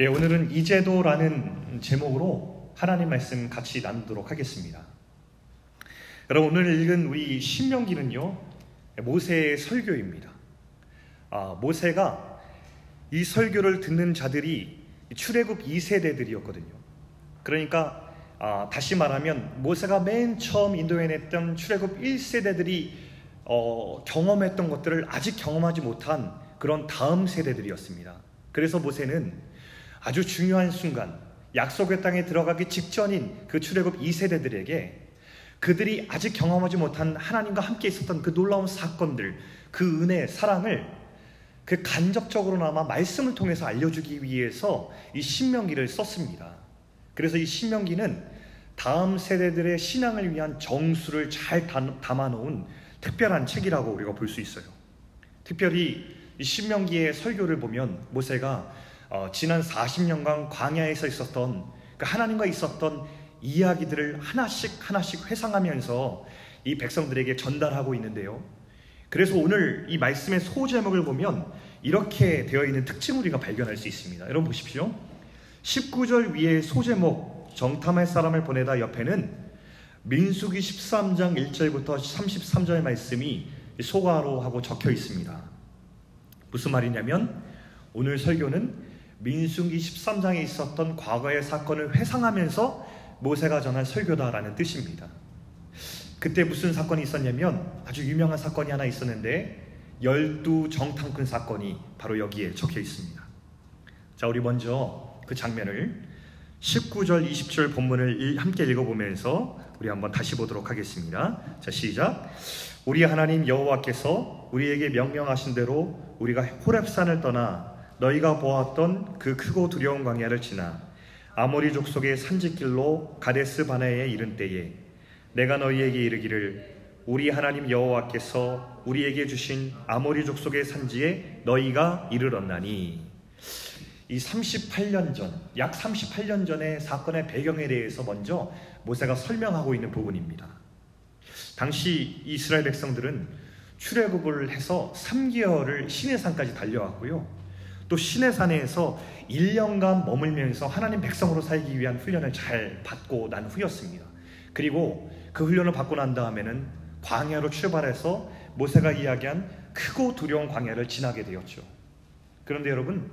예, 오늘은 이제도라는 제목으로 하나님 말씀 같이 나누도록 하겠습니다. 여러분 오늘 읽은 우리 신명기는요 모세의 설교입니다. 아, 모세가 이 설교를 듣는 자들이 출애굽 2세대들이었거든요. 그러니까 아, 다시 말하면 모세가 맨 처음 인도에 냈던 출애굽 1세대들이 어, 경험했던 것들을 아직 경험하지 못한 그런 다음 세대들이었습니다. 그래서 모세는 아주 중요한 순간 약속의 땅에 들어가기 직전인 그 출애굽 2세대들에게 그들이 아직 경험하지 못한 하나님과 함께 있었던 그 놀라운 사건들, 그 은혜, 사랑을 그 간접적으로나마 말씀을 통해서 알려주기 위해서 이 신명기를 썼습니다. 그래서 이 신명기는 다음 세대들의 신앙을 위한 정수를 잘 담아놓은 특별한 책이라고 우리가 볼 수 있어요. 특별히 이 신명기의 설교를 보면 모세가 어, 지난 40년간 광야에서 있었던 그 하나님과 있었던 이야기들을 하나씩 하나씩 회상하면서 이 백성들에게 전달하고 있는데요. 그래서 오늘 이 말씀의 소제목을 보면 이렇게 되어 있는 특징을 우리가 발견할 수 있습니다. 여러분 보십시오. 19절 위에 소제목 정탐할 사람을 보내다 옆에는 민수기 13장 1절부터 33절 말씀이 소가로 하고 적혀 있습니다. 무슨 말이냐면 오늘 설교는 민수기 13장에 있었던 과거의 사건을 회상하면서 모세가 전한 설교다라는 뜻입니다. 그때 무슨 사건이 있었냐면 아주 유명한 사건이 하나 있었는데 열두 정탐꾼 사건이 바로 여기에 적혀 있습니다. 자, 우리 먼저 그 장면을 19절, 20절 본문을 함께 읽어보면서 우리 한번 다시 보도록 하겠습니다. 자, 시작. 우리 하나님 여호와께서 우리에게 명령하신 대로 우리가 호렙산을 떠나 너희가 보았던 그 크고 두려운 광야를 지나 아모리 족속의 산지길로 가데스 바네에 이른 때에 내가 너희에게 이르기를 우리 하나님 여호와께서 우리에게 주신 아모리 족속의 산지에 너희가 이르렀나니 이 38년 전, 약 38년 전의 사건의 배경에 대해서 먼저 모세가 설명하고 있는 부분입니다. 당시 이스라엘 백성들은 출애굽을 해서 3개월을 시내산까지 달려왔고요. 또 시내산에서 1년간 머물면서 하나님 백성으로 살기 위한 훈련을 잘 받고 난 후였습니다. 그리고 그 훈련을 받고 난 다음에는 광야로 출발해서 모세가 이야기한 크고 두려운 광야를 지나게 되었죠. 그런데 여러분,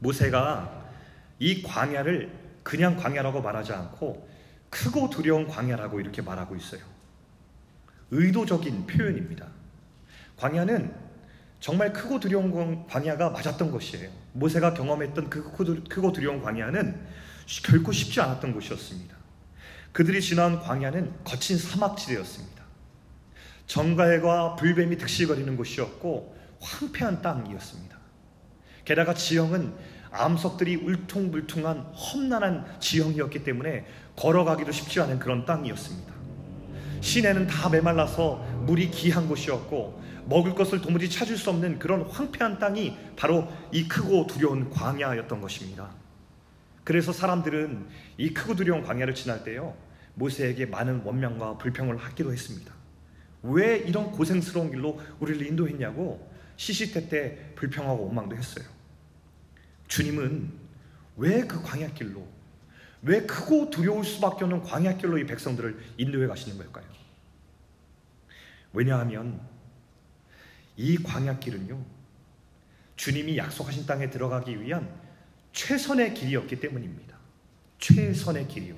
모세가 이 광야를 그냥 광야라고 말하지 않고 크고 두려운 광야라고 이렇게 말하고 있어요. 의도적인 표현입니다. 광야는 정말 크고 두려운 광야가 맞았던 것이에요. 모세가 경험했던 그 크고 두려운 광야는 결코 쉽지 않았던 곳이었습니다. 그들이 지난 광야는 거친 사막지대였습니다. 정갈과 불뱀이 득실거리는 곳이었고 황폐한 땅이었습니다. 게다가 지형은 암석들이 울퉁불퉁한 험난한 지형이었기 때문에 걸어가기도 쉽지 않은 그런 땅이었습니다. 시내는 다 메말라서 물이 귀한 곳이었고 먹을 것을 도무지 찾을 수 없는 그런 황폐한 땅이 바로 이 크고 두려운 광야였던 것입니다. 그래서 사람들은 이 크고 두려운 광야를 지날 때요, 모세에게 많은 원망과 불평을 하기도 했습니다. 왜 이런 고생스러운 길로 우리를 인도했냐고 시시때때 불평하고 원망도 했어요. 주님은 왜 그 광야길로, 왜 크고 두려울 수밖에 없는 광야길로 이 백성들을 인도해 가시는 걸까요? 왜냐하면 이 광야길은요, 주님이 약속하신 땅에 들어가기 위한 최선의 길이었기 때문입니다. 최선의 길이요.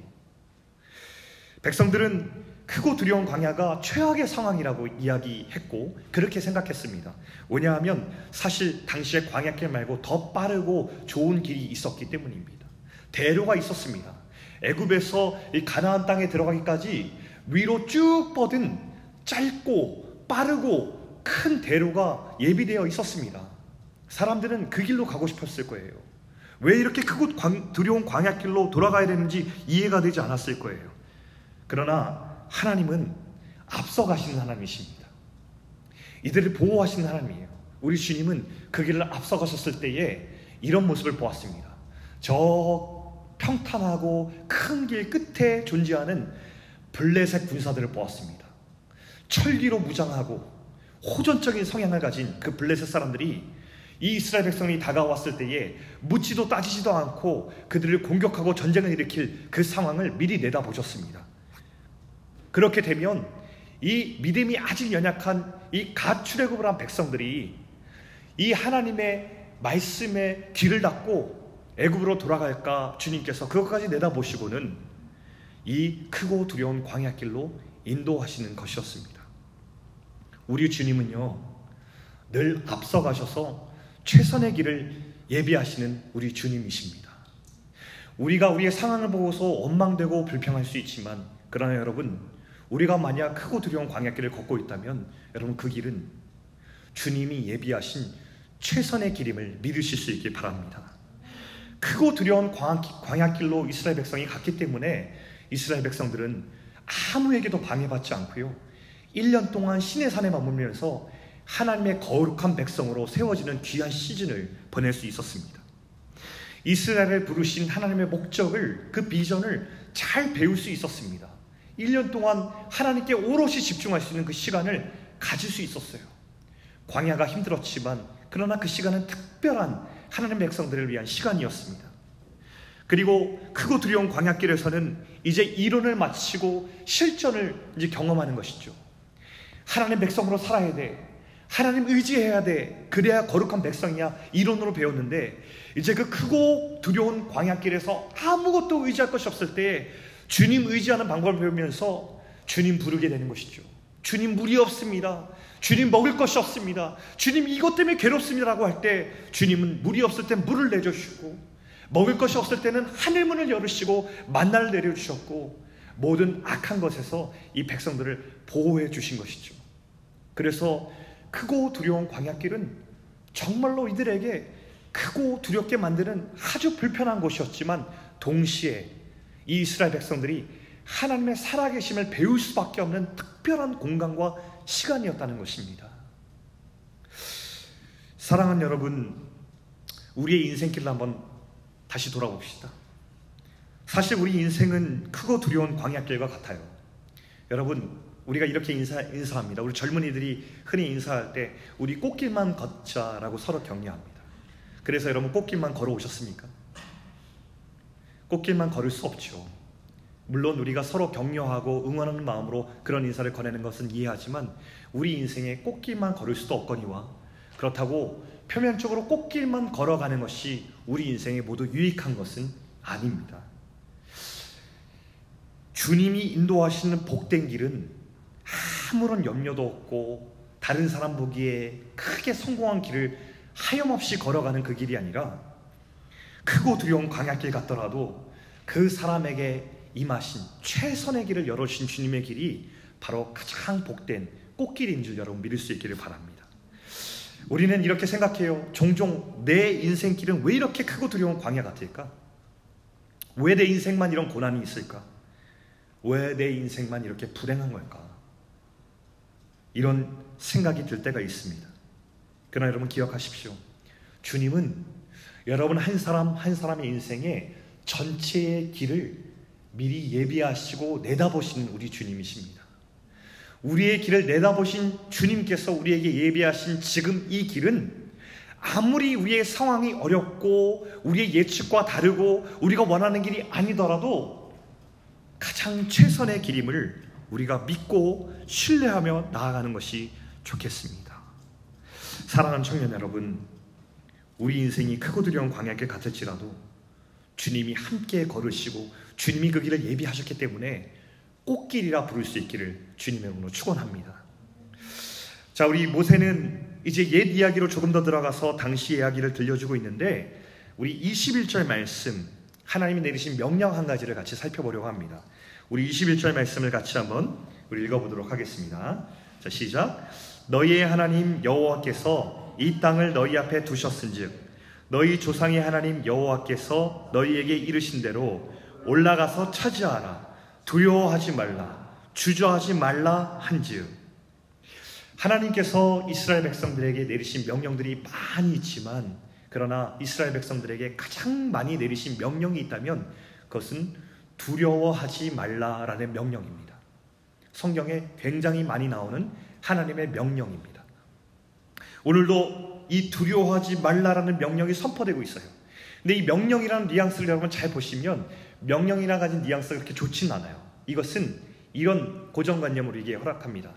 백성들은 크고 두려운 광야가 최악의 상황이라고 이야기했고 그렇게 생각했습니다. 왜냐하면 사실 당시에 광야길 말고 더 빠르고 좋은 길이 있었기 때문입니다. 대로가 있었습니다. 애굽에서 이 가나안 땅에 들어가기까지 위로 쭉 뻗은 짧고 빠르고 큰 대로가 예비되어 있었습니다. 사람들은 그 길로 가고 싶었을 거예요. 왜 이렇게 크고 광, 두려운 광야길로 돌아가야 되는지 이해가 되지 않았을 거예요. 그러나 하나님은 앞서가시는 하나님이십니다. 이들을 보호하시는 하나님이에요. 우리 주님은 그 길을 앞서가셨을 때에 이런 모습을 보았습니다. 저 평탄하고 큰 길 끝에 존재하는 블레셋 군사들을 보았습니다. 철기로 무장하고 호전적인 성향을 가진 그 블레셋 사람들이 이 이스라엘 백성이 다가왔을 때에 묻지도 따지지도 않고 그들을 공격하고 전쟁을 일으킬 그 상황을 미리 내다보셨습니다. 그렇게 되면 이 믿음이 아직 연약한 이 가출애굽을 한 백성들이 이 하나님의 말씀에 귀를 닫고 애굽으로 돌아갈까 주님께서 그것까지 내다보시고는 이 크고 두려운 광야길로 인도하시는 것이었습니다. 우리 주님은요 늘 앞서가셔서 최선의 길을 예비하시는 우리 주님이십니다. 우리가 우리의 상황을 보고서 원망되고 불평할 수 있지만 그러나 여러분 우리가 만약 크고 두려운 광야길을 걷고 있다면 여러분 그 길은 주님이 예비하신 최선의 길임을 믿으실 수 있길 바랍니다. 크고 두려운 광야길로 이스라엘 백성이 갔기 때문에 이스라엘 백성들은 아무에게도 방해받지 않고요. 1년 동안 신의 산에 머물면서 하나님의 거룩한 백성으로 세워지는 귀한 시즌을 보낼 수 있었습니다. 이스라엘을 부르신 하나님의 목적을 그 비전을 잘 배울 수 있었습니다. 1년 동안 하나님께 오롯이 집중할 수 있는 그 시간을 가질 수 있었어요. 광야가 힘들었지만 그러나 그 시간은 특별한 하나님 백성들을 위한 시간이었습니다. 그리고 크고 두려운 광야길에서는 이제 이론을 마치고 실전을 이제 경험하는 것이죠. 하나님 백성으로 살아야 돼. 하나님 의지해야 돼. 그래야 거룩한 백성이야. 이론으로 배웠는데 이제 그 크고 두려운 광야길에서 아무것도 의지할 것이 없을 때 주님 의지하는 방법을 배우면서 주님 부르게 되는 것이죠. 주님 물이 없습니다. 주님 먹을 것이 없습니다. 주님 이것 때문에 괴롭습니다라고 할 때 주님은 물이 없을 때 물을 내주시고 먹을 것이 없을 때는 하늘문을 열으시고 만나를 내려주셨고 모든 악한 것에서 이 백성들을 보호해 주신 것이죠. 그래서 크고 두려운 광야길은 정말로 이들에게 크고 두렵게 만드는 아주 불편한 곳이었지만 동시에 이 이스라엘 백성들이 하나님의 살아계심을 배울 수밖에 없는 특별한 공간과 시간이었다는 것입니다. 사랑하는 여러분, 우리의 인생길을 한번 다시 돌아봅시다. 사실 우리 인생은 크고 두려운 광야길과 같아요. 여러분, 우리가 이렇게 인사, 인사합니다. 우리 젊은이들이 흔히 인사할 때 우리 꽃길만 걷자라고 서로 격려합니다. 그래서 여러분 꽃길만 걸어오셨습니까? 꽃길만 걸을 수 없죠. 물론 우리가 서로 격려하고 응원하는 마음으로 그런 인사를 거내는 것은 이해하지만 우리 인생에 꽃길만 걸을 수도 없거니와 그렇다고 표면적으로 꽃길만 걸어가는 것이 우리 인생에 모두 유익한 것은 아닙니다. 주님이 인도하시는 복된 길은 아무런 염려도 없고 다른 사람 보기에 크게 성공한 길을 하염없이 걸어가는 그 길이 아니라 크고 두려운 광야길 같더라도 그 사람에게 임하신 최선의 길을 열어주신 주님의 길이 바로 가장 복된 꽃길인 줄 여러분 믿을 수 있기를 바랍니다. 우리는 이렇게 생각해요. 종종 내 인생길은 왜 이렇게 크고 두려운 광야 같을까? 왜 내 인생만 이런 고난이 있을까? 왜 내 인생만 이렇게 불행한 걸까? 이런 생각이 들 때가 있습니다. 그러나 여러분 기억하십시오. 주님은 여러분 한 사람 한 사람의 인생에 전체의 길을 미리 예비하시고 내다보시는 우리 주님이십니다. 우리의 길을 내다보신 주님께서 우리에게 예비하신 지금 이 길은 아무리 우리의 상황이 어렵고 우리의 예측과 다르고 우리가 원하는 길이 아니더라도 가장 최선의 길임을 우리가 믿고 신뢰하며 나아가는 것이 좋겠습니다. 사랑하는 청년 여러분, 우리 인생이 크고 두려운 광야길 같을지라도 주님이 함께 걸으시고 주님이 그 길을 예비하셨기 때문에 꽃길이라 부를 수 있기를 주님의 이름으로 축원합니다. 자, 우리 모세는 이제 옛 이야기로 조금 더 들어가서 당시 이야기를 들려주고 있는데 우리 21절 말씀 하나님이 내리신 명령 한 가지를 같이 살펴보려고 합니다. 우리 21절 말씀을 같이 한번 우리 읽어보도록 하겠습니다. 자, 시작. 너희의 하나님 여호와께서 이 땅을 너희 앞에 두셨은즉 너희 조상의 하나님 여호와께서 너희에게 이르신 대로 올라가서 차지하라 두려워하지 말라 주저하지 말라 한즉 하나님께서 이스라엘 백성들에게 내리신 명령들이 많이 있지만 그러나 이스라엘 백성들에게 가장 많이 내리신 명령이 있다면 그것은 두려워하지 말라라는 명령입니다. 성경에 굉장히 많이 나오는 하나님의 명령입니다. 오늘도 이 두려워하지 말라라는 명령이 선포되고 있어요. 근데 이 명령이라는 뉘앙스를 여러분 잘 보시면 명령이나 가진 뉘앙스가 그렇게 좋지는 않아요. 이것은 이런 고정관념으로 이게 허락합니다.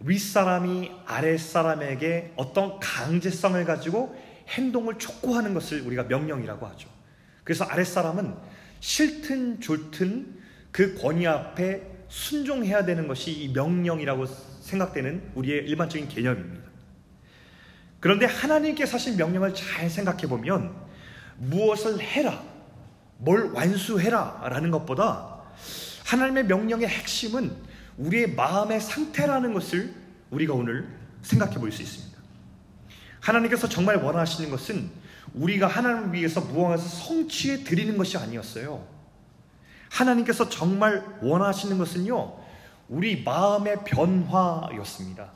윗사람이 아랫사람에게 어떤 강제성을 가지고 행동을 촉구하는 것을 우리가 명령이라고 하죠. 그래서 아랫사람은 싫든 좋든 그 권위 앞에 순종해야 되는 것이 이 명령이라고 생각되는 우리의 일반적인 개념입니다. 그런데 하나님께 사실 명령을 잘 생각해 보면 무엇을 해라, 뭘 완수해라 라는 것보다 하나님의 명령의 핵심은 우리의 마음의 상태라는 것을 우리가 오늘 생각해 볼 수 있습니다. 하나님께서 정말 원하시는 것은 우리가 하나님을 위해서 무언가를 성취해 드리는 것이 아니었어요. 하나님께서 정말 원하시는 것은요, 우리 마음의 변화였습니다.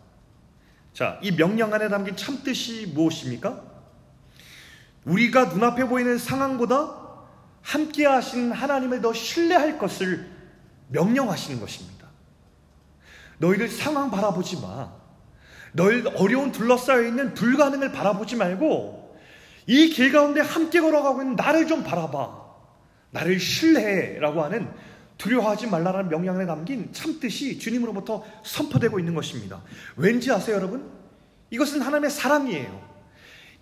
자, 이 명령 안에 담긴 참뜻이 무엇입니까? 우리가 눈앞에 보이는 상황보다 함께 하신 하나님을 더 신뢰할 것을 명령하시는 것입니다. 너희들 상황 바라보지 마. 너희 어려운 둘러싸여 있는 불가능을 바라보지 말고 이 길 가운데 함께 걸어가고 있는 나를 좀 바라봐. 나를 신뢰해라고 하는 두려워하지 말라라는 명령에 담긴 참 뜻이 주님으로부터 선포되고 있는 것입니다. 왠지 아세요, 여러분? 이것은 하나님의 사랑이에요.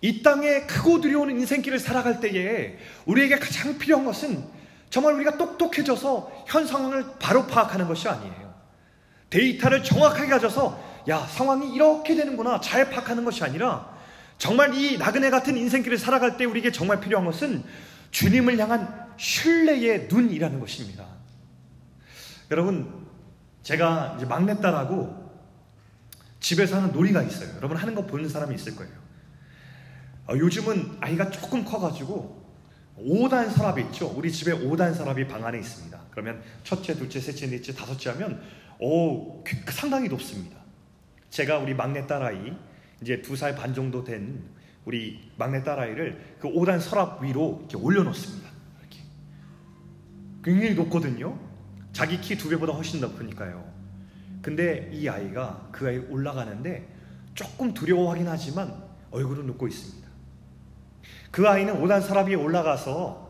이 땅에 크고 두려운 인생길을 살아갈 때에 우리에게 가장 필요한 것은 정말 우리가 똑똑해져서 현 상황을 바로 파악하는 것이 아니에요. 데이터를 정확하게 가져서 야, 상황이 이렇게 되는구나 잘 파악하는 것이 아니라 정말 이 나그네 같은 인생길을 살아갈 때 우리에게 정말 필요한 것은 주님을 향한 신뢰의 눈이라는 것입니다. 여러분, 제가 이제 막내딸하고 집에서 하는 놀이가 있어요. 여러분 하는 거 보는 사람이 있을 거예요. 어, 요즘은 아이가 조금 커가지고 5단 서랍이 있죠. 우리 집에 5단 서랍이 방 안에 있습니다. 그러면 첫째, 둘째, 셋째, 넷째, 다섯째 하면 오 상당히 높습니다. 제가 우리 막내 딸 아이 이제 두 살 반 정도 된 우리 막내 딸 아이를 그 5단 서랍 위로 이렇게 올려놓습니다. 이렇게 굉장히 높거든요. 자기 키 두 배보다 훨씬 높으니까요. 근데 이 아이가 그 아이 올라가는데 조금 두려워하긴 하지만 얼굴은 웃고 있습니다. 그 아이는 5단 서랍 위에 올라가서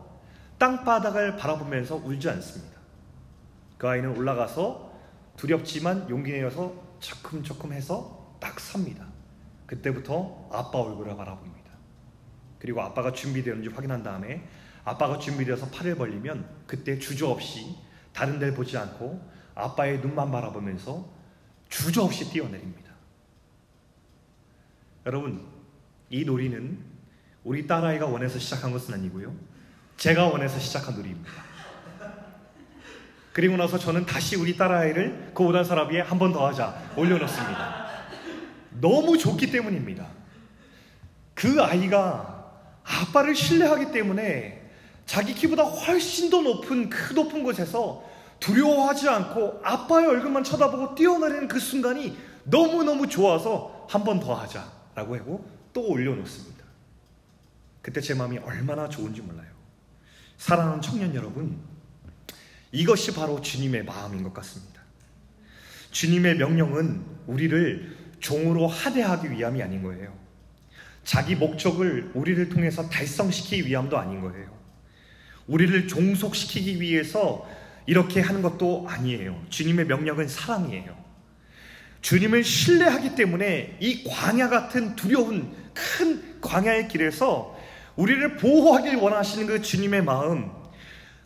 땅바닥을 바라보면서 울지 않습니다. 그 아이는 올라가서 두렵지만 용기 내어서 처큼처큼 해서 딱 섭니다. 그때부터 아빠 얼굴을 바라봅니다. 그리고 아빠가 준비되었는지 확인한 다음에 아빠가 준비되어서 팔을 벌리면 그때 주저없이 다른 데를 보지 않고 아빠의 눈만 바라보면서 주저없이 뛰어내립니다. 여러분, 이 놀이는 우리 딸아이가 원해서 시작한 것은 아니고요. 제가 원해서 시작한 놀이입니다. 그리고 나서 저는 다시 우리 딸아이를 그 오단 서랍 위에 한 번 더 하자 올려놓습니다. 너무 좋기 때문입니다. 그 아이가 아빠를 신뢰하기 때문에 자기 키보다 훨씬 더 높은 그 높은 곳에서 두려워하지 않고 아빠의 얼굴만 쳐다보고 뛰어내리는 그 순간이 너무너무 좋아서 한 번 더 하자라고 하고 또 올려놓습니다. 그때 제 마음이 얼마나 좋은지 몰라요. 사랑하는 청년 여러분, 이것이 바로 주님의 마음인 것 같습니다. 주님의 명령은 우리를 종으로 하대하기 위함이 아닌 거예요. 자기 목적을 우리를 통해서 달성시키기 위함도 아닌 거예요. 우리를 종속시키기 위해서 이렇게 하는 것도 아니에요. 주님의 명령은 사랑이에요. 주님을 신뢰하기 때문에 이 광야 같은 두려운 큰 광야의 길에서 우리를 보호하길 원하시는 그 주님의 마음,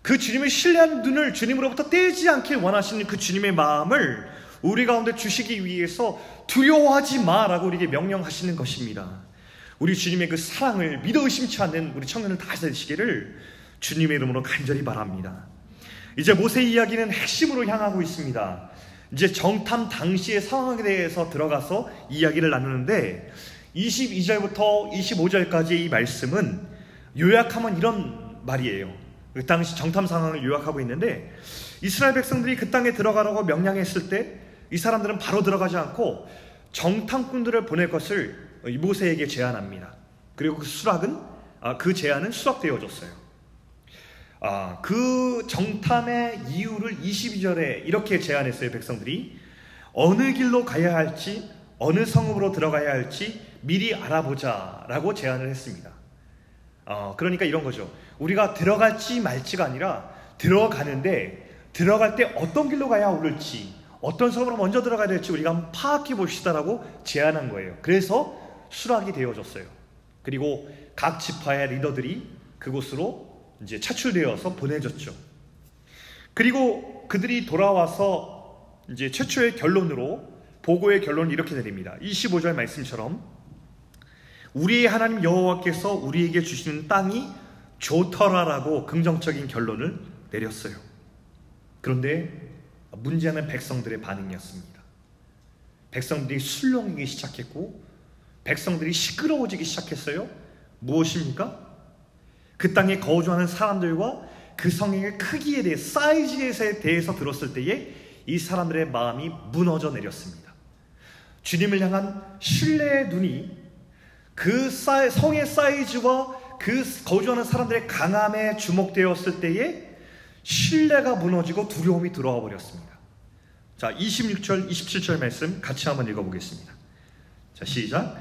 그 주님을 신뢰하는 눈을 주님으로부터 떼지 않길 원하시는 그 주님의 마음을 우리 가운데 주시기 위해서 두려워하지 마라고 우리에게 명령하시는 것입니다. 우리 주님의 그 사랑을 믿어 의심치 않는 우리 청년을 다시 되시기를 주님의 이름으로 간절히 바랍니다. 이제 모세 이야기는 핵심으로 향하고 있습니다. 이제 정탐 당시의 상황에 대해서 들어가서 이야기를 나누는데 22절부터 25절까지 이 말씀은 요약하면 이런 말이에요. 그 당시 정탐 상황을 요약하고 있는데 이스라엘 백성들이 그 땅에 들어가라고 명령했을 때 이 사람들은 바로 들어가지 않고 정탐꾼들을 보낼 것을 모세에게 제안합니다. 그리고 그 수락은 아, 그 제안은 수락되어졌어요. 아, 그 정탐의 이유를 22절에 이렇게 제안했어요, 백성들이. 어느 길로 가야 할지, 어느 성읍으로 들어가야 할지 미리 알아보자라고 제안을 했습니다. 어, 그러니까 이런 거죠. 우리가 들어갈지 말지가 아니라 들어가는데 들어갈 때 어떤 길로 가야 오를지 어떤 섬으로 먼저 들어가야 될지 우리가 한번 파악해 봅시다라고 제안한 거예요. 그래서 수락이 되어졌어요. 그리고 각 지파의 리더들이 그곳으로 이제 차출되어서 보내졌죠. 그리고 그들이 돌아와서 이제 최초의 결론으로 보고의 결론은 이렇게 내립니다. 25절 말씀처럼 우리의 하나님 여호와께서 우리에게 주시는 땅이 좋더라라고 긍정적인 결론을 내렸어요. 그런데 문제는 백성들의 반응이었습니다. 백성들이 술렁이기 시작했고 백성들이 시끄러워지기 시작했어요. 무엇입니까? 그 땅에 거주하는 사람들과 그 성행의 크기에 대해 사이즈에 대해서 들었을 때에 이 사람들의 마음이 무너져 내렸습니다. 주님을 향한 신뢰의 눈이 그 성의 사이즈와 그 거주하는 사람들의 강함에 주목되었을 때에 신뢰가 무너지고 두려움이 들어와 버렸습니다. 자, 26절, 27절 말씀 같이 한번 읽어보겠습니다. 자, 시작.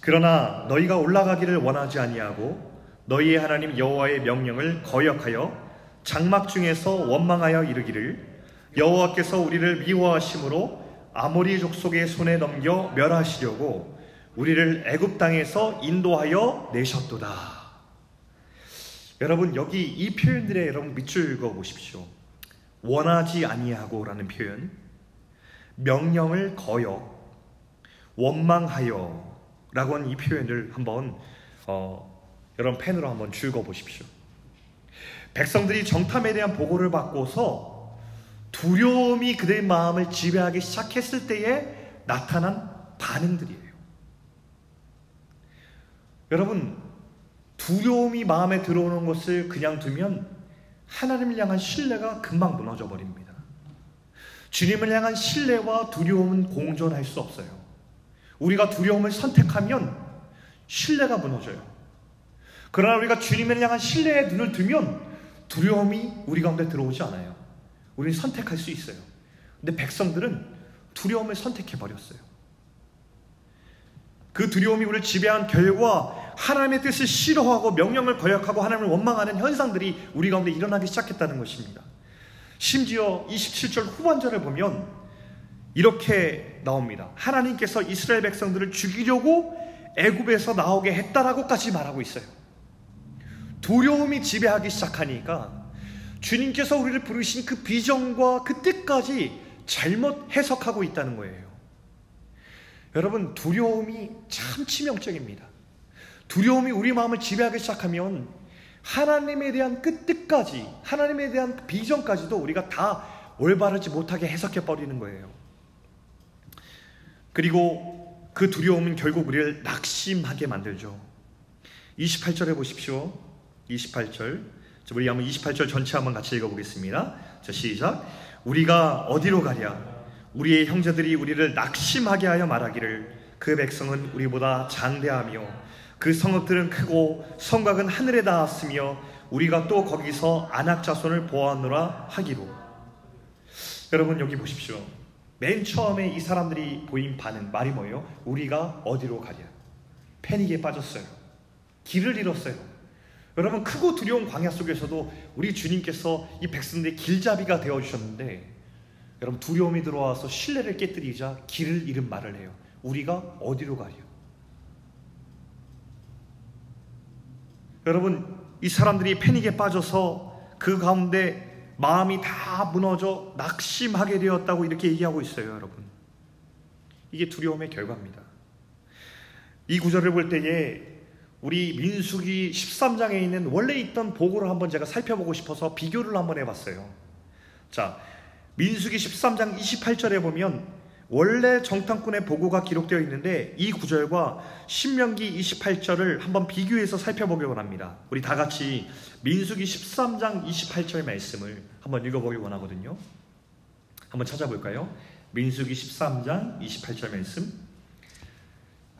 그러나 너희가 올라가기를 원하지 아니하고 너희의 하나님 여호와의 명령을 거역하여 장막 중에서 원망하여 이르기를 여호와께서 우리를 미워하심으로 아모리 족속의 손에 넘겨 멸하시려고 우리를 애굽 땅에서 인도하여 내셨도다. 여러분 여기 이 표현들에 여러분 밑줄 그어 보십시오. 원하지 아니하고라는 표현, 명령을 거역, 원망하여라고 하는 이 표현을 한번 어, 여러분 펜으로 한번 줄거 보십시오. 백성들이 정탐에 대한 보고를 받고서 두려움이 그들의 마음을 지배하기 시작했을 때에 나타난 반응들이에요. 여러분, 두려움이 마음에 들어오는 것을 그냥 두면 하나님을 향한 신뢰가 금방 무너져 버립니다. 주님을 향한 신뢰와 두려움은 공존할 수 없어요. 우리가 두려움을 선택하면 신뢰가 무너져요. 그러나 우리가 주님을 향한 신뢰의 눈을 두면 두려움이 우리 가운데 들어오지 않아요. 우리는 선택할 수 있어요. 근데 백성들은 두려움을 선택해 버렸어요. 그 두려움이 우리를 지배한 결과 하나님의 뜻을 싫어하고 명령을 거역하고 하나님을 원망하는 현상들이 우리 가운데 일어나기 시작했다는 것입니다. 심지어 27절 후반절을 보면 이렇게 나옵니다. 하나님께서 이스라엘 백성들을 죽이려고 애굽에서 나오게 했다라고까지 말하고 있어요. 두려움이 지배하기 시작하니까 주님께서 우리를 부르신 그 비전과 그 뜻까지 잘못 해석하고 있다는 거예요. 여러분, 두려움이 참 치명적입니다. 두려움이 우리 마음을 지배하기 시작하면 하나님에 대한 그 뜻까지, 하나님에 대한 비전까지도 우리가 다 올바르지 못하게 해석해 버리는 거예요. 그리고 그 두려움은 결국 우리를 낙심하게 만들죠. 28절에 보십시오. 28절. 우리 한번 28절 전체 한번 같이 읽어보겠습니다. 자, 시작. 우리가 어디로 가랴? 우리의 형제들이 우리를 낙심하게 하여 말하기를 그 백성은 우리보다 장대하며 그 성읍들은 크고 성곽은 하늘에 닿았으며 우리가 또 거기서 안악 자손을 보았노라 하기로. 여러분 여기 보십시오. 맨 처음에 이 사람들이 보인 반응 말이 뭐예요? 우리가 어디로 가랴? 패닉에 빠졌어요. 길을 잃었어요. 여러분 크고 두려운 광야 속에서도 우리 주님께서 이 백성들의 길잡이가 되어 주셨는데 여러분 두려움이 들어와서 신뢰를 깨뜨리자 길을 잃은 말을 해요. 우리가 어디로 가려? 여러분 이 사람들이 패닉에 빠져서 그 가운데 마음이 다 무너져 낙심하게 되었다고 이렇게 얘기하고 있어요, 여러분. 이게 두려움의 결과입니다. 이 구절을 볼 때에 우리 민수기 13장에 있는 원래 있던 보고를 한번 제가 살펴보고 싶어서 비교를 한번 해봤어요. 자, 민수기 13장 28절에 보면 원래 정탐꾼의 보고가 기록되어 있는데 이 구절과 신명기 28절을 한번 비교해서 살펴보기 원합니다. 우리 다 같이 민수기 13장 28절 말씀을 한번 읽어보기 원하거든요. 한번 찾아볼까요? 민수기 13장 28절 말씀.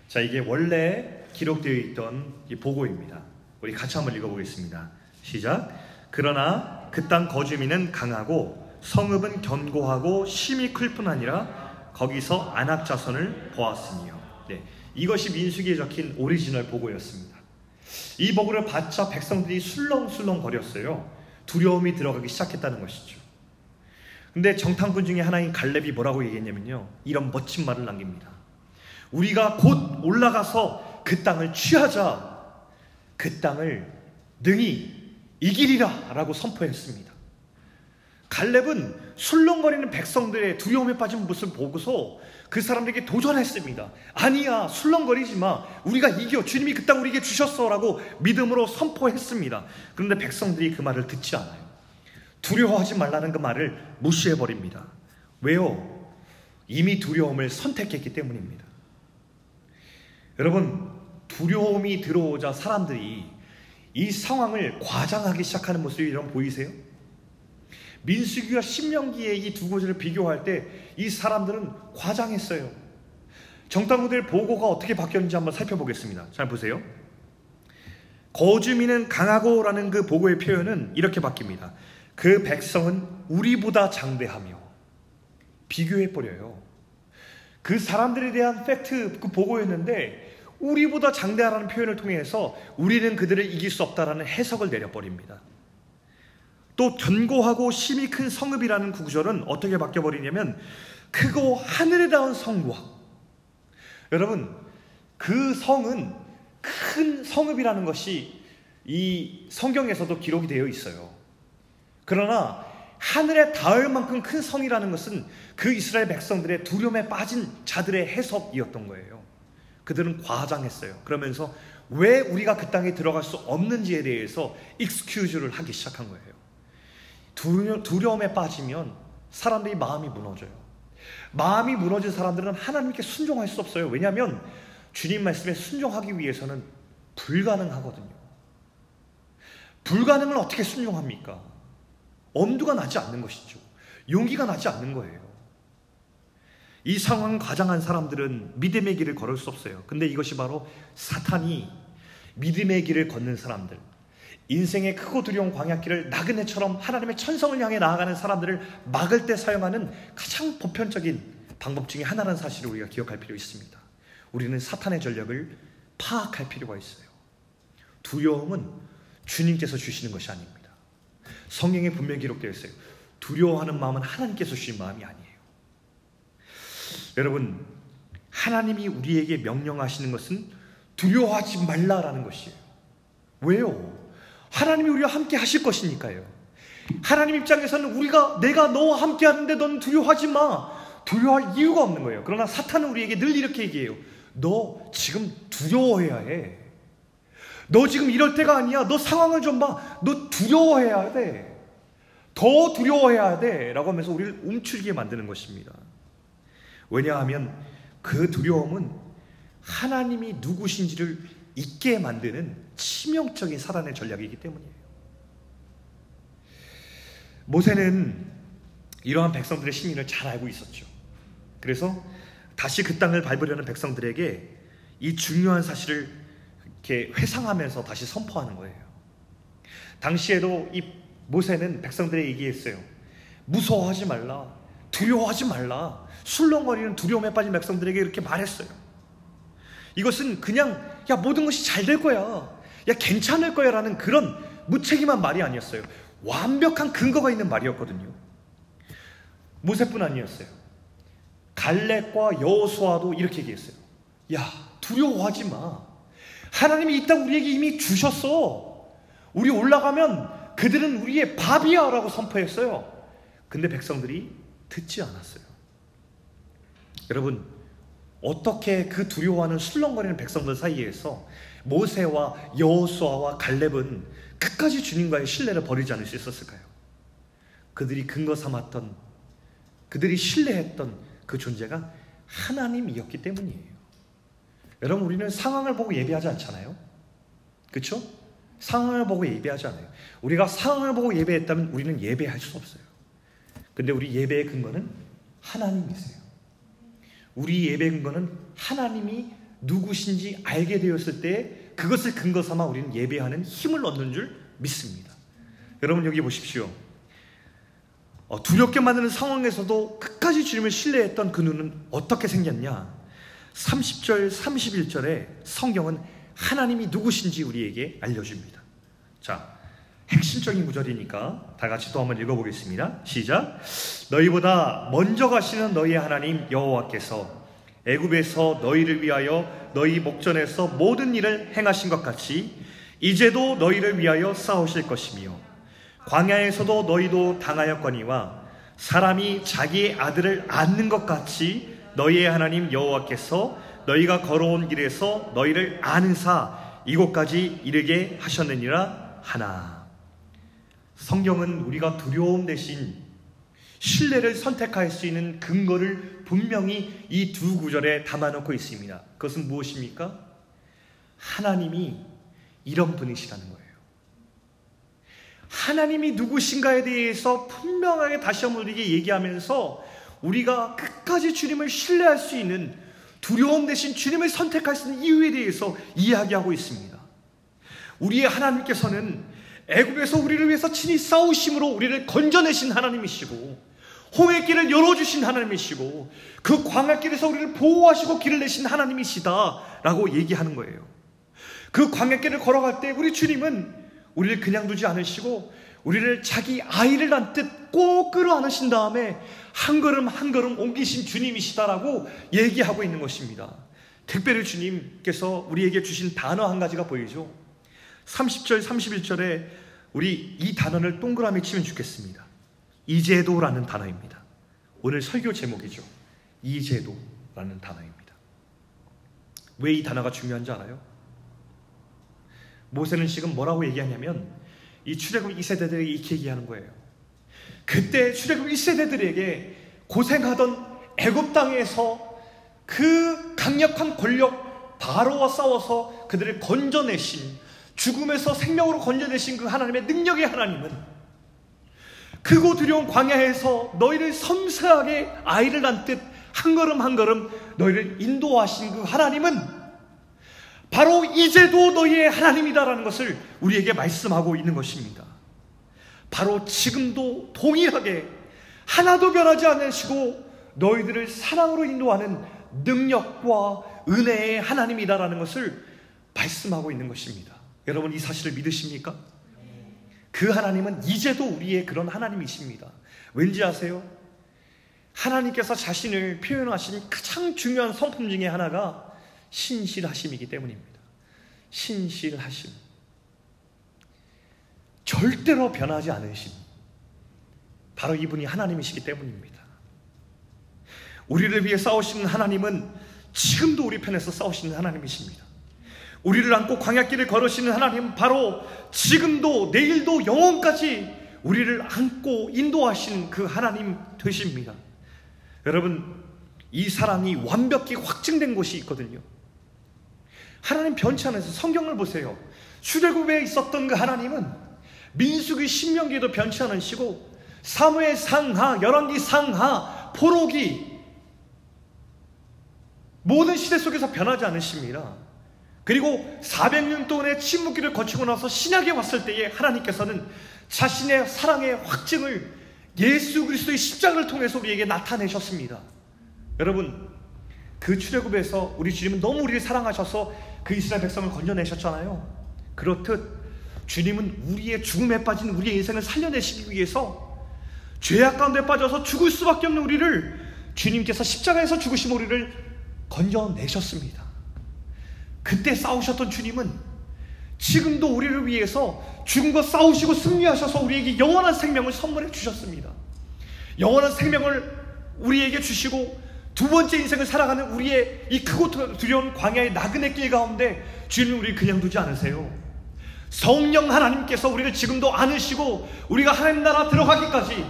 자, 이게 원래 기록되어 있던 이 보고입니다. 우리 같이 한번 읽어보겠습니다. 시작. 그러나 그 땅 거주민은 강하고 성읍은 견고하고 심히 클 뿐 아니라 거기서 아낙 자손을 보았으며. 네. 이것이 민수기에 적힌 오리지널 보고였습니다. 이 보고를 받자 백성들이 술렁술렁 거렸어요. 두려움이 들어가기 시작했다는 것이죠. 근데 정탐꾼 중에 하나인 갈렙이 뭐라고 얘기했냐면요. 이런 멋진 말을 남깁니다. 우리가 곧 올라가서 그 땅을 취하자. 그 땅을 능히 이기리라 라고 선포했습니다. 갈렙은 술렁거리는 백성들의 두려움에 빠진 모습을 보고서 그 사람들에게 도전했습니다. 아니야, 술렁거리지 마. 우리가 이겨. 주님이 그 땅 우리에게 주셨어. 라고 믿음으로 선포했습니다. 그런데 백성들이 그 말을 듣지 않아요. 두려워하지 말라는 그 말을 무시해버립니다. 왜요? 이미 두려움을 선택했기 때문입니다. 여러분, 두려움이 들어오자 사람들이 이 상황을 과장하기 시작하는 모습이 여러분 보이세요? 민수기와 신명기의 이두 구절을 비교할 때 이 사람들은 과장했어요. 정탐구들 보고가 어떻게 바뀌었는지 한번 살펴보겠습니다. 잘 보세요. 거주민은 강하고라는 그 보고의 표현은 이렇게 바뀝니다. 그 백성은 우리보다 장대하며 비교해 버려요. 그 사람들에 대한 팩트, 그 보고였는데 우리보다 장대하라는 표현을 통해서 우리는 그들을 이길 수 없다라는 해석을 내려버립니다. 또 견고하고 심이 큰 성읍이라는 구절은 어떻게 바뀌어버리냐면 크고 하늘에 닿은 성과 여러분 그 성은 큰 성읍이라는 것이 이 성경에서도 기록이 되어 있어요. 그러나 하늘에 닿을 만큼 큰 성이라는 것은 그 이스라엘 백성들의 두려움에 빠진 자들의 해석이었던 거예요. 그들은 과장했어요. 그러면서 왜 우리가 그 땅에 들어갈 수 없는지에 대해서 익스큐즈를 하기 시작한 거예요. 두려움에 빠지면 사람들이 마음이 무너져요. 마음이 무너진 사람들은 하나님께 순종할 수 없어요. 왜냐하면 주님 말씀에 순종하기 위해서는 불가능하거든요. 불가능을 어떻게 순종합니까? 엄두가 나지 않는 것이죠. 용기가 나지 않는 거예요. 이 상황 과장한 사람들은 믿음의 길을 걸을 수 없어요. 근데 이것이 바로 사탄이 믿음의 길을 걷는 사람들, 인생의 크고 두려운 광야길을 나그네처럼 하나님의 천성을 향해 나아가는 사람들을 막을 때 사용하는 가장 보편적인 방법 중에 하나라는 사실을 우리가 기억할 필요 있습니다. 우리는 사탄의 전력을 파악할 필요가 있어요. 두려움은 주님께서 주시는 것이 아닙니다. 성경에 분명히 기록되어 있어요. 두려워하는 마음은 하나님께서 주신 마음이 아니에요. 여러분, 하나님이 우리에게 명령하시는 것은 두려워하지 말라라는 것이에요. 왜요? 하나님이 우리와 함께 하실 것이니까요. 하나님 입장에서는 우리가 내가 너와 함께 하는데 넌 두려워하지 마. 두려워할 이유가 없는 거예요. 그러나 사탄은 우리에게 늘 이렇게 얘기해요. 너 지금 두려워해야 해. 너 지금 이럴 때가 아니야. 너 상황을 좀 봐. 너 두려워해야 돼. 더 두려워해야 돼. 라고 하면서 우리를 움츠리게 만드는 것입니다. 왜냐하면 그 두려움은 하나님이 누구신지를 잊게 만드는 치명적인 사단의 전략이기 때문이에요. 모세는 이러한 백성들의 심리를 잘 알고 있었죠. 그래서 다시 그 땅을 밟으려는 백성들에게 이 중요한 사실을 이렇게 회상하면서 다시 선포하는 거예요. 당시에도 이 모세는 백성들에게 얘기했어요. 무서워하지 말라. 두려워하지 말라. 술렁거리는 두려움에 빠진 백성들에게 이렇게 말했어요. 이것은 그냥 야 모든 것이 잘 될 거야. 야 괜찮을 거야 라는 그런 무책임한 말이 아니었어요. 완벽한 근거가 있는 말이었거든요. 모세뿐 아니었어요. 갈렙과 여호수아도 이렇게 얘기했어요. 야 두려워하지 마. 하나님이 이 땅 우리에게 이미 주셨어. 우리 올라가면 그들은 우리의 밥이야 라고 선포했어요. 근데 백성들이 듣지 않았어요. 여러분, 어떻게 그 두려워하는 술렁거리는 백성들 사이에서 모세와 여호수아와 갈렙은 끝까지 주님과의 신뢰를 버리지 않을 수 있었을까요? 그들이 근거 삼았던 그들이 신뢰했던 그 존재가 하나님이었기 때문이에요. 여러분 우리는 상황을 보고 예배하지 않잖아요. 그렇죠? 상황을 보고 예배하지 않아요. 우리가 상황을 보고 예배했다면 우리는 예배할 수 없어요. 근데 우리 예배의 근거는 하나님이세요. 우리 예배 근거는 하나님이 누구신지 알게 되었을 때 그것을 근거 삼아 우리는 예배하는 힘을 얻는 줄 믿습니다. 여러분 여기 보십시오. 어, 두렵게 만드는 상황에서도 끝까지 주님을 신뢰했던 그 눈은 어떻게 생겼냐? 30절, 31절에 성경은 하나님이 누구신지 우리에게 알려줍니다. 자, 핵심적인 구절이니까 다 같이 또 한번 읽어보겠습니다. 시작. 너희보다 먼저 가시는 너희의 하나님 여호와께서 애굽에서 너희를 위하여 너희 목전에서 모든 일을 행하신 것 같이 이제도 너희를 위하여 싸우실 것이며 광야에서도 너희도 당하였거니와 사람이 자기의 아들을 낳는 것 같이 너희의 하나님 여호와께서 너희가 걸어온 길에서 너희를 아는 사 이곳까지 이르게 하셨느니라 하나 성경은 우리가 두려움 대신 신뢰를 선택할 수 있는 근거를 분명히 이 두 구절에 담아놓고 있습니다. 그것은 무엇입니까? 하나님이 이런 분이시라는 거예요. 하나님이 누구신가에 대해서 분명하게 다시 한번 우리에게 얘기하면서 우리가 끝까지 주님을 신뢰할 수 있는 두려움 대신 주님을 선택할 수 있는 이유에 대해서 이야기하고 있습니다. 우리의 하나님께서는 애굽에서 우리를 위해서 친히 싸우심으로 우리를 건져내신 하나님이시고 홍해 길을 열어주신 하나님이시고 그 광야길에서 우리를 보호하시고 길을 내신 하나님이시다라고 얘기하는 거예요. 그 광야길을 걸어갈 때 우리 주님은 우리를 그냥 두지 않으시고 우리를 자기 아이를 낳듯 꼭 끌어안으신 다음에 한 걸음 한 걸음 옮기신 주님이시다라고 얘기하고 있는 것입니다. 특별히 주님께서 우리에게 주신 단어 한 가지가 보이죠. 30절, 31절에 우리 이 단어를 동그라미 치면 좋겠습니다. 이제도라는 단어입니다. 오늘 설교 제목이죠. 이제도라는 단어입니다. 왜 이 단어가 중요한지 알아요? 모세는 지금 뭐라고 얘기하냐면 이 출애굽 2세대들에게 이렇게 얘기하는 거예요. 그때 출애굽 1세대들에게 고생하던 애굽 땅에서 그 강력한 권력 바로와 싸워서 그들을 건져내신 죽음에서 생명으로 건져내신 그 하나님의 능력의 하나님은 크고 두려운 광야에서 너희를 섬세하게 아이를 낳듯 한 걸음 한 걸음 너희를 인도하신 그 하나님은 바로 이제도 너희의 하나님이다라는 것을 우리에게 말씀하고 있는 것입니다. 바로 지금도 동일하게 하나도 변하지 않으시고 너희들을 사랑으로 인도하는 능력과 은혜의 하나님이다라는 것을 말씀하고 있는 것입니다. 여러분 이 사실을 믿으십니까? 그 하나님은 이제도 우리의 그런 하나님이십니다. 왠지 아세요? 하나님께서 자신을 표현하신 가장 중요한 성품 중에 하나가 신실하심이기 때문입니다. 신실하심. 절대로 변하지 않으심. 바로 이분이 하나님이시기 때문입니다. 우리를 위해 싸우시는 하나님은 지금도 우리 편에서 싸우시는 하나님이십니다. 우리를 안고 광야길을 걸으시는 하나님 바로 지금도 내일도 영원까지 우리를 안고 인도하시는 그 하나님 되십니다. 여러분 이 사랑이 완벽히 확증된 곳이 있거든요. 하나님 변치 않아서 성경을 보세요. 출애굽에 있었던 그 하나님은 민수기 신명기에도 변치 않으시고 사무엘 상하, 열왕기 상하, 포로기 모든 시대 속에서 변하지 않으십니다. 그리고 400년 동안의 침묵기를 거치고 나서 신약에 왔을 때에 하나님께서는 자신의 사랑의 확증을 예수 그리스도의 십자가를 통해서 우리에게 나타내셨습니다. 여러분, 그 출애굽에서 우리 주님은 너무 우리를 사랑하셔서 그 이스라엘 백성을 건져내셨잖아요. 그렇듯 주님은 우리의 죽음에 빠진 우리의 인생을 살려내시기 위해서 죄악 가운데 빠져서 죽을 수밖에 없는 우리를 주님께서 십자가에서 죽으신 우리를 건져내셨습니다. 그때 싸우셨던 주님은 지금도 우리를 위해서 죽음과 싸우시고 승리하셔서 우리에게 영원한 생명을 선물해 주셨습니다. 영원한 생명을 우리에게 주시고 두 번째 인생을 살아가는 우리의 이 크고 두려운 광야의 나그네 길 가운데 주님 우리 그냥 두지 않으세요. 성령 하나님께서 우리를 지금도 안으시고 우리가 하나님 나라 들어가기까지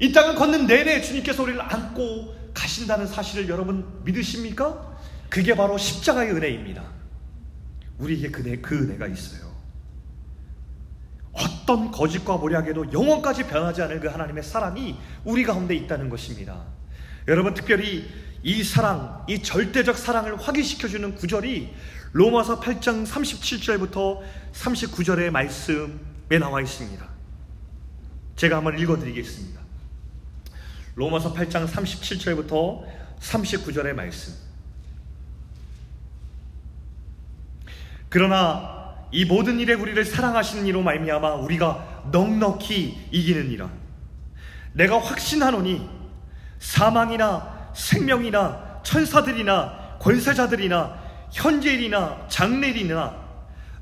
이 땅을 걷는 내내 주님께서 우리를 안고 가신다는 사실을 여러분 믿으십니까? 그게 바로 십자가의 은혜입니다. 우리에게 그, 그 은혜가 있어요. 어떤 거짓과 모략에도 영원까지 변하지 않을 그 하나님의 사랑이 우리 가운데 있다는 것입니다. 여러분 특별히 이 사랑, 이 절대적 사랑을 확인시켜주는 구절이 로마서 8장 37절부터 39절의 말씀에 나와 있습니다. 제가 한번 읽어드리겠습니다. 로마서 8장 37절부터 39절의 말씀. 그러나 이 모든 일에 우리를 사랑하시는 이로 말미암아 우리가 넉넉히 이기는이라. 내가 확신하노니 사망이나 생명이나 천사들이나 권세자들이나 현재일이나 장래일이나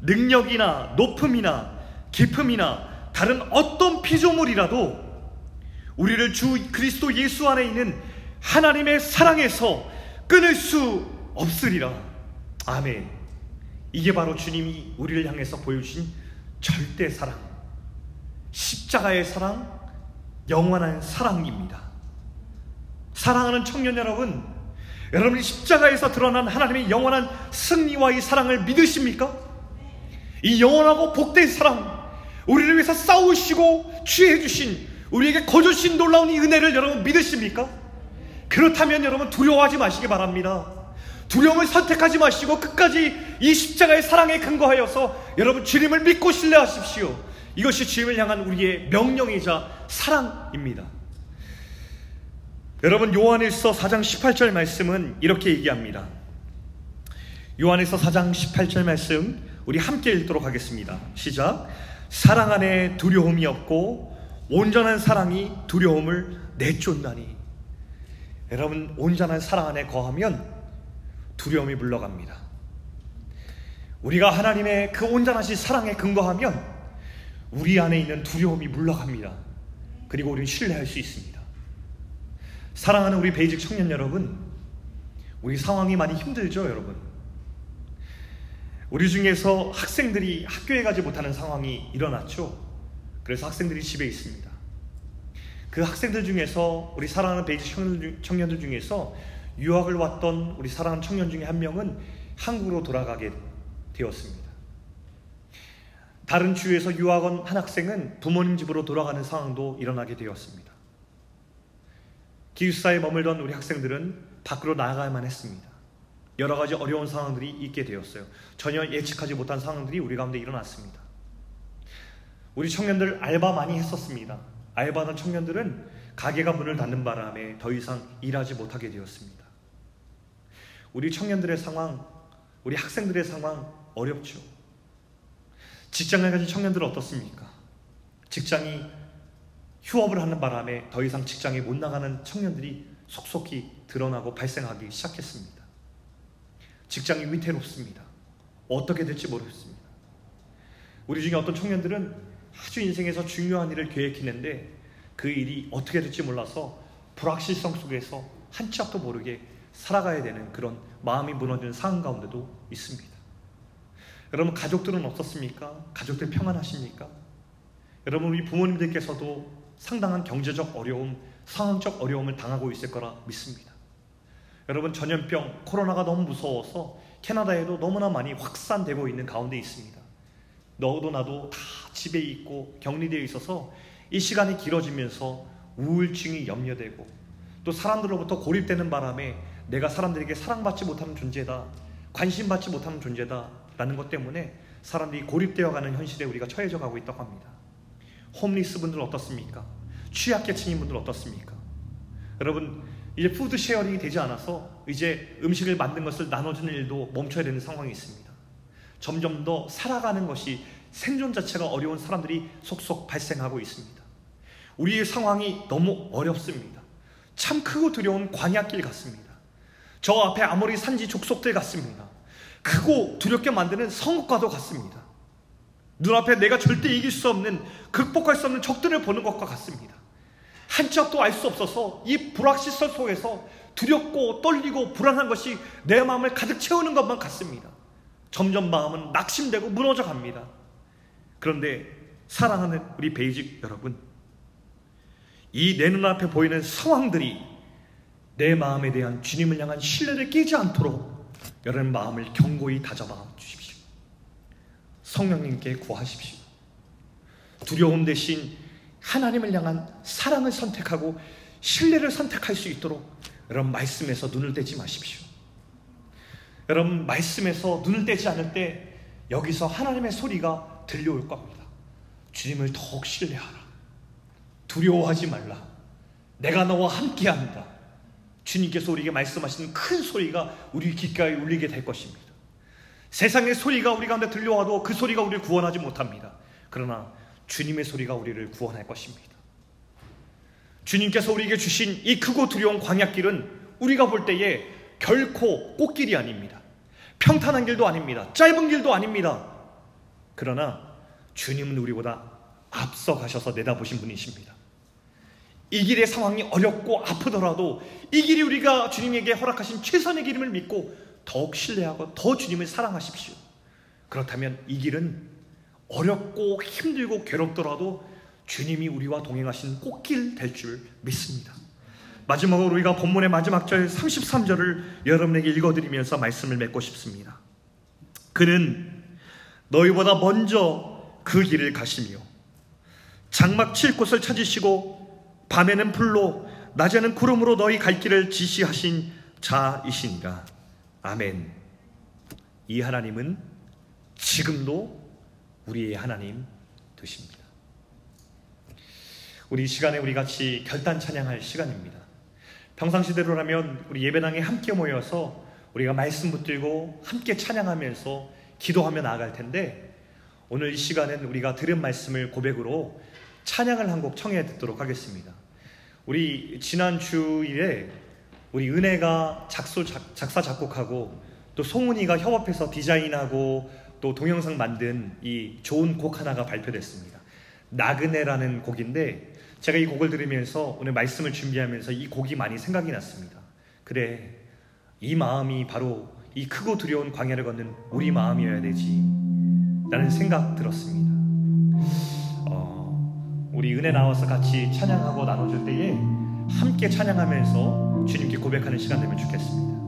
능력이나 높음이나 깊음이나 다른 어떤 피조물이라도 우리를 주 그리스도 예수 안에 있는 하나님의 사랑에서 끊을 수 없으리라. 아멘. 이게 바로 주님이 우리를 향해서 보여주신 절대 사랑, 십자가의 사랑, 영원한 사랑입니다. 사랑하는 청년 여러분, 여러분이 십자가에서 드러난 하나님의 영원한 승리와 이 사랑을 믿으십니까? 이 영원하고 복된 사랑, 우리를 위해서 싸우시고 취해 주신 우리에게 거주신 놀라운 이 은혜를 여러분 믿으십니까? 그렇다면 여러분 두려워하지 마시기 바랍니다. 두려움을 선택하지 마시고 끝까지 이 십자가의 사랑에 근거하여서 여러분 주님을 믿고 신뢰하십시오. 이것이 주님을 향한 우리의 명령이자 사랑입니다. 여러분 요한일서 4장 18절 말씀은 이렇게 얘기합니다. 요한일서 4장 18절 말씀 우리 함께 읽도록 하겠습니다. 시작. 사랑 안에 두려움이 없고 온전한 사랑이 두려움을 내쫓나니 여러분 온전한 사랑 안에 거하면 두려움이 물러갑니다. 우리가 하나님의 그 온전하신 사랑에 근거하면 우리 안에 있는 두려움이 물러갑니다. 그리고 우리는 신뢰할 수 있습니다. 사랑하는 우리 베이직 청년 여러분, 우리 상황이 많이 힘들죠, 여러분? 우리 중에서 학생들이 학교에 가지 못하는 상황이 일어났죠. 그래서 학생들이 집에 있습니다. 그 학생들 중에서 우리 사랑하는 베이직 청년들 중에서 유학을 왔던 우리 사랑하는 청년 중에 한 명은 한국으로 돌아가게 되었습니다. 다른 주에서 유학 원한 학생은 부모님 집으로 돌아가는 상황도 일어나게 되었습니다. 기숙사에 머물던 우리 학생들은 밖으로 나가야만 했습니다. 여러 가지 어려운 상황들이 있게 되었어요. 전혀 예측하지 못한 상황들이 우리 가운데 일어났습니다. 우리 청년들 알바 많이 했었습니다. 알바하는 청년들은 가게가 문을 닫는 바람에 더 이상 일하지 못하게 되었습니다. 우리 청년들의 상황, 우리 학생들의 상황 어렵죠. 직장을 가진 청년들은 어떻습니까? 직장이 휴업을 하는 바람에 더 이상 직장에 못 나가는 청년들이 속속히 드러나고 발생하기 시작했습니다. 직장이 위태롭습니다. 어떻게 될지 모르겠습니다. 우리 중에 어떤 청년들은 아주 인생에서 중요한 일을 계획했는데 그 일이 어떻게 될지 몰라서 불확실성 속에서 한치 앞도 모르게 살아가야 되는 그런 마음이 무너지는 상황 가운데도 있습니다. 여러분 가족들은 어떻습니까? 가족들 평안하십니까? 여러분 우리 부모님들께서도 상당한 경제적 어려움, 상황적 어려움을 당하고 있을 거라 믿습니다. 여러분 전염병, 코로나가 너무 무서워서 캐나다에도 너무나 많이 확산되고 있는 가운데 있습니다. 너도 나도 다 집에 있고 격리되어 있어서 이 시간이 길어지면서 우울증이 염려되고 또 사람들로부터 고립되는 바람에 내가 사람들에게 사랑받지 못하는 존재다. 관심받지 못하는 존재다. 라는 것 때문에 사람들이 고립되어 가는 현실에 우리가 처해져 가고 있다고 합니다. 홈리스 분들 어떻습니까? 취약계층인 분들 어떻습니까? 여러분, 이제 food sharing이 되지 않아서 이제 음식을 만든 것을 나눠주는 일도 멈춰야 되는 상황이 있습니다. 점점 더 살아가는 것이 생존 자체가 어려운 사람들이 속속 발생하고 있습니다. 우리의 상황이 너무 어렵습니다. 참 크고 두려운 광야길 같습니다. 저 앞에 아무리 산지 족속들 같습니다. 크고 두렵게 만드는 성읍과도 같습니다. 눈앞에 내가 절대 이길 수 없는 극복할 수 없는 적들을 보는 것과 같습니다. 한치 도알 수 없어서 이 불확실성 속에서 두렵고 떨리고 불안한 것이 내 마음을 가득 채우는 것만 같습니다. 점점 마음은 낙심되고 무너져 갑니다. 그런데 사랑하는 우리 베이직 여러분, 이 내 눈앞에 보이는 상황들이 내 마음에 대한 주님을 향한 신뢰를 끼지 않도록 여러분 마음을 견고히 다잡아 주십시오. 성령님께 구하십시오. 두려움 대신 하나님을 향한 사랑을 선택하고 신뢰를 선택할 수 있도록 여러분 말씀에서 눈을 떼지 마십시오. 여러분 말씀에서 눈을 떼지 않을 때 여기서 하나님의 소리가 들려올 겁니다. 주님을 더욱 신뢰하라. 두려워하지 말라. 내가 너와 함께한다. 주님께서 우리에게 말씀하시는 큰 소리가 우리 귓가에 울리게 될 것입니다. 세상의 소리가 우리 가운데 들려와도 그 소리가 우리를 구원하지 못합니다. 그러나 주님의 소리가 우리를 구원할 것입니다. 주님께서 우리에게 주신 이 크고 두려운 광약길은 우리가 볼 때에 결코 꽃길이 아닙니다. 평탄한 길도 아닙니다. 짧은 길도 아닙니다. 그러나 주님은 우리보다 앞서 가셔서 내다보신 분이십니다. 이 길의 상황이 어렵고 아프더라도 이 길이 우리가 주님에게 허락하신 최선의 길임을 믿고 더욱 신뢰하고 더 주님을 사랑하십시오. 그렇다면 이 길은 어렵고 힘들고 괴롭더라도 주님이 우리와 동행하신 꽃길 될 줄 믿습니다. 마지막으로 우리가 본문의 마지막 절 33절을 여러분에게 읽어드리면서 말씀을 맺고 싶습니다. 그는 너희보다 먼저 그 길을 가시며 장막 칠 곳을 찾으시고 밤에는 불로 낮에는 구름으로 너희 갈 길을 지시하신 자이시니라. 아멘. 이 하나님은 지금도 우리의 하나님 되십니다. 우리 시간에 우리 같이 결단 찬양할 시간입니다. 평상시대로라면 우리 예배당에 함께 모여서 우리가 말씀 붙들고 함께 찬양하면서 기도하며 나아갈 텐데 오늘 이 시간은 우리가 들은 말씀을 고백으로 찬양을 한 곡 청해 듣도록 하겠습니다. 우리 지난 주일에 우리 은혜가 작소, 작사 작곡하고 또 송은이가 협업해서 디자인하고 또 동영상 만든 이 좋은 곡 하나가 발표됐습니다. 나그네라는 곡인데 제가 이 곡을 들으면서 오늘 말씀을 준비하면서 이 곡이 많이 생각이 났습니다. 그래, 이 마음이 바로 이 크고 두려운 광야를 걷는 우리 마음이어야 되지. 라는 생각 들었습니다. 어, 우리 은혜 나와서 같이 찬양하고 나눠줄 때에 함께 찬양하면서 주님께 고백하는 시간 되면 좋겠습니다.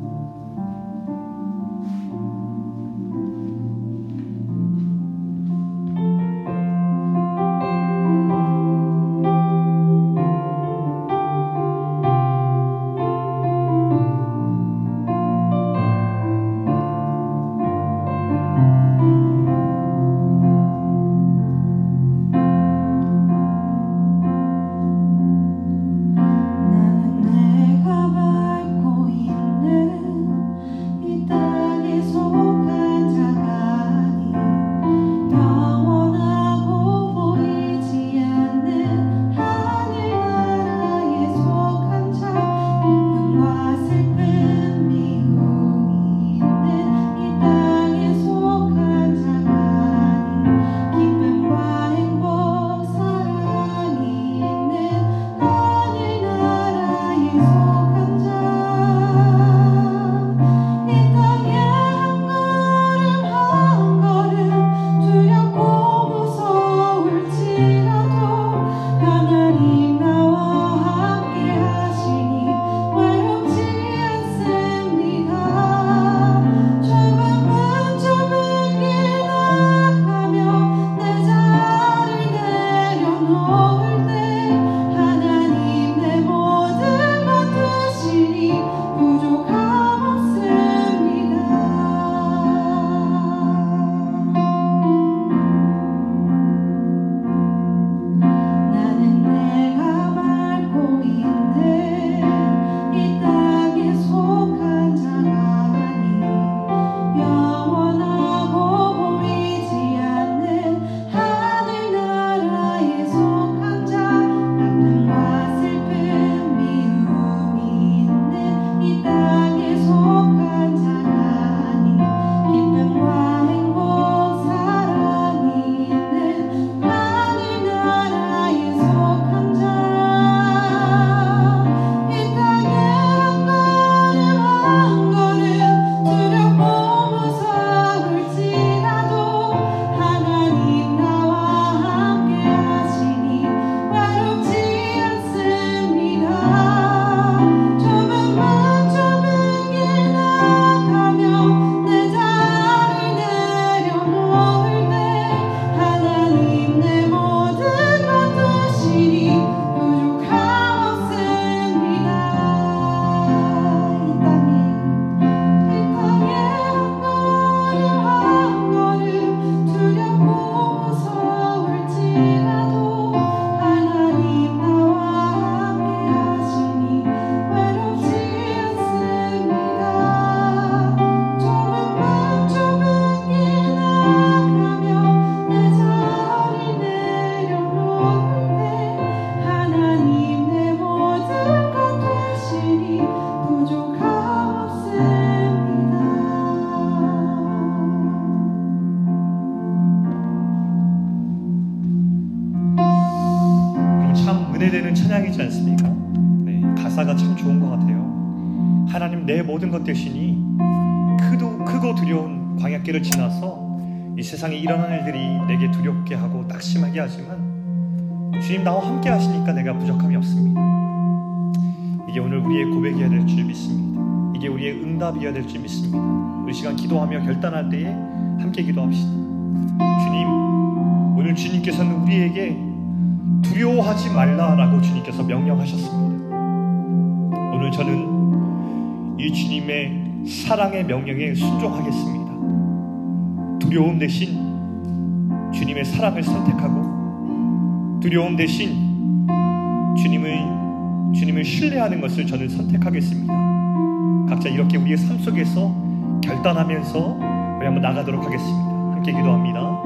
세상에 일어난 일들이 내게 두렵게 하고 낙심하게 하지만 주님 나와 함께 하시니까 내가 부족함이 없습니다. 이게 오늘 우리의 고백이어야 될 줄 믿습니다. 이게 우리의 응답이어야 될 줄 믿습니다. 우리 시간 기도하며 결단할 때에 함께 기도합시다. 주님, 오늘 주님께서는 우리에게 두려워하지 말라라고 주님께서 명령하셨습니다. 오늘 저는 이 주님의 사랑의 명령에 순종하겠습니다. 두려움 대신 주님의 사랑을 선택하고 두려움 대신 주님의 주님을 신뢰하는 것을 저는 선택하겠습니다. 각자 이렇게 우리의 삶 속에서 결단하면서 우리 한번 나가도록 하겠습니다. 함께 기도합니다.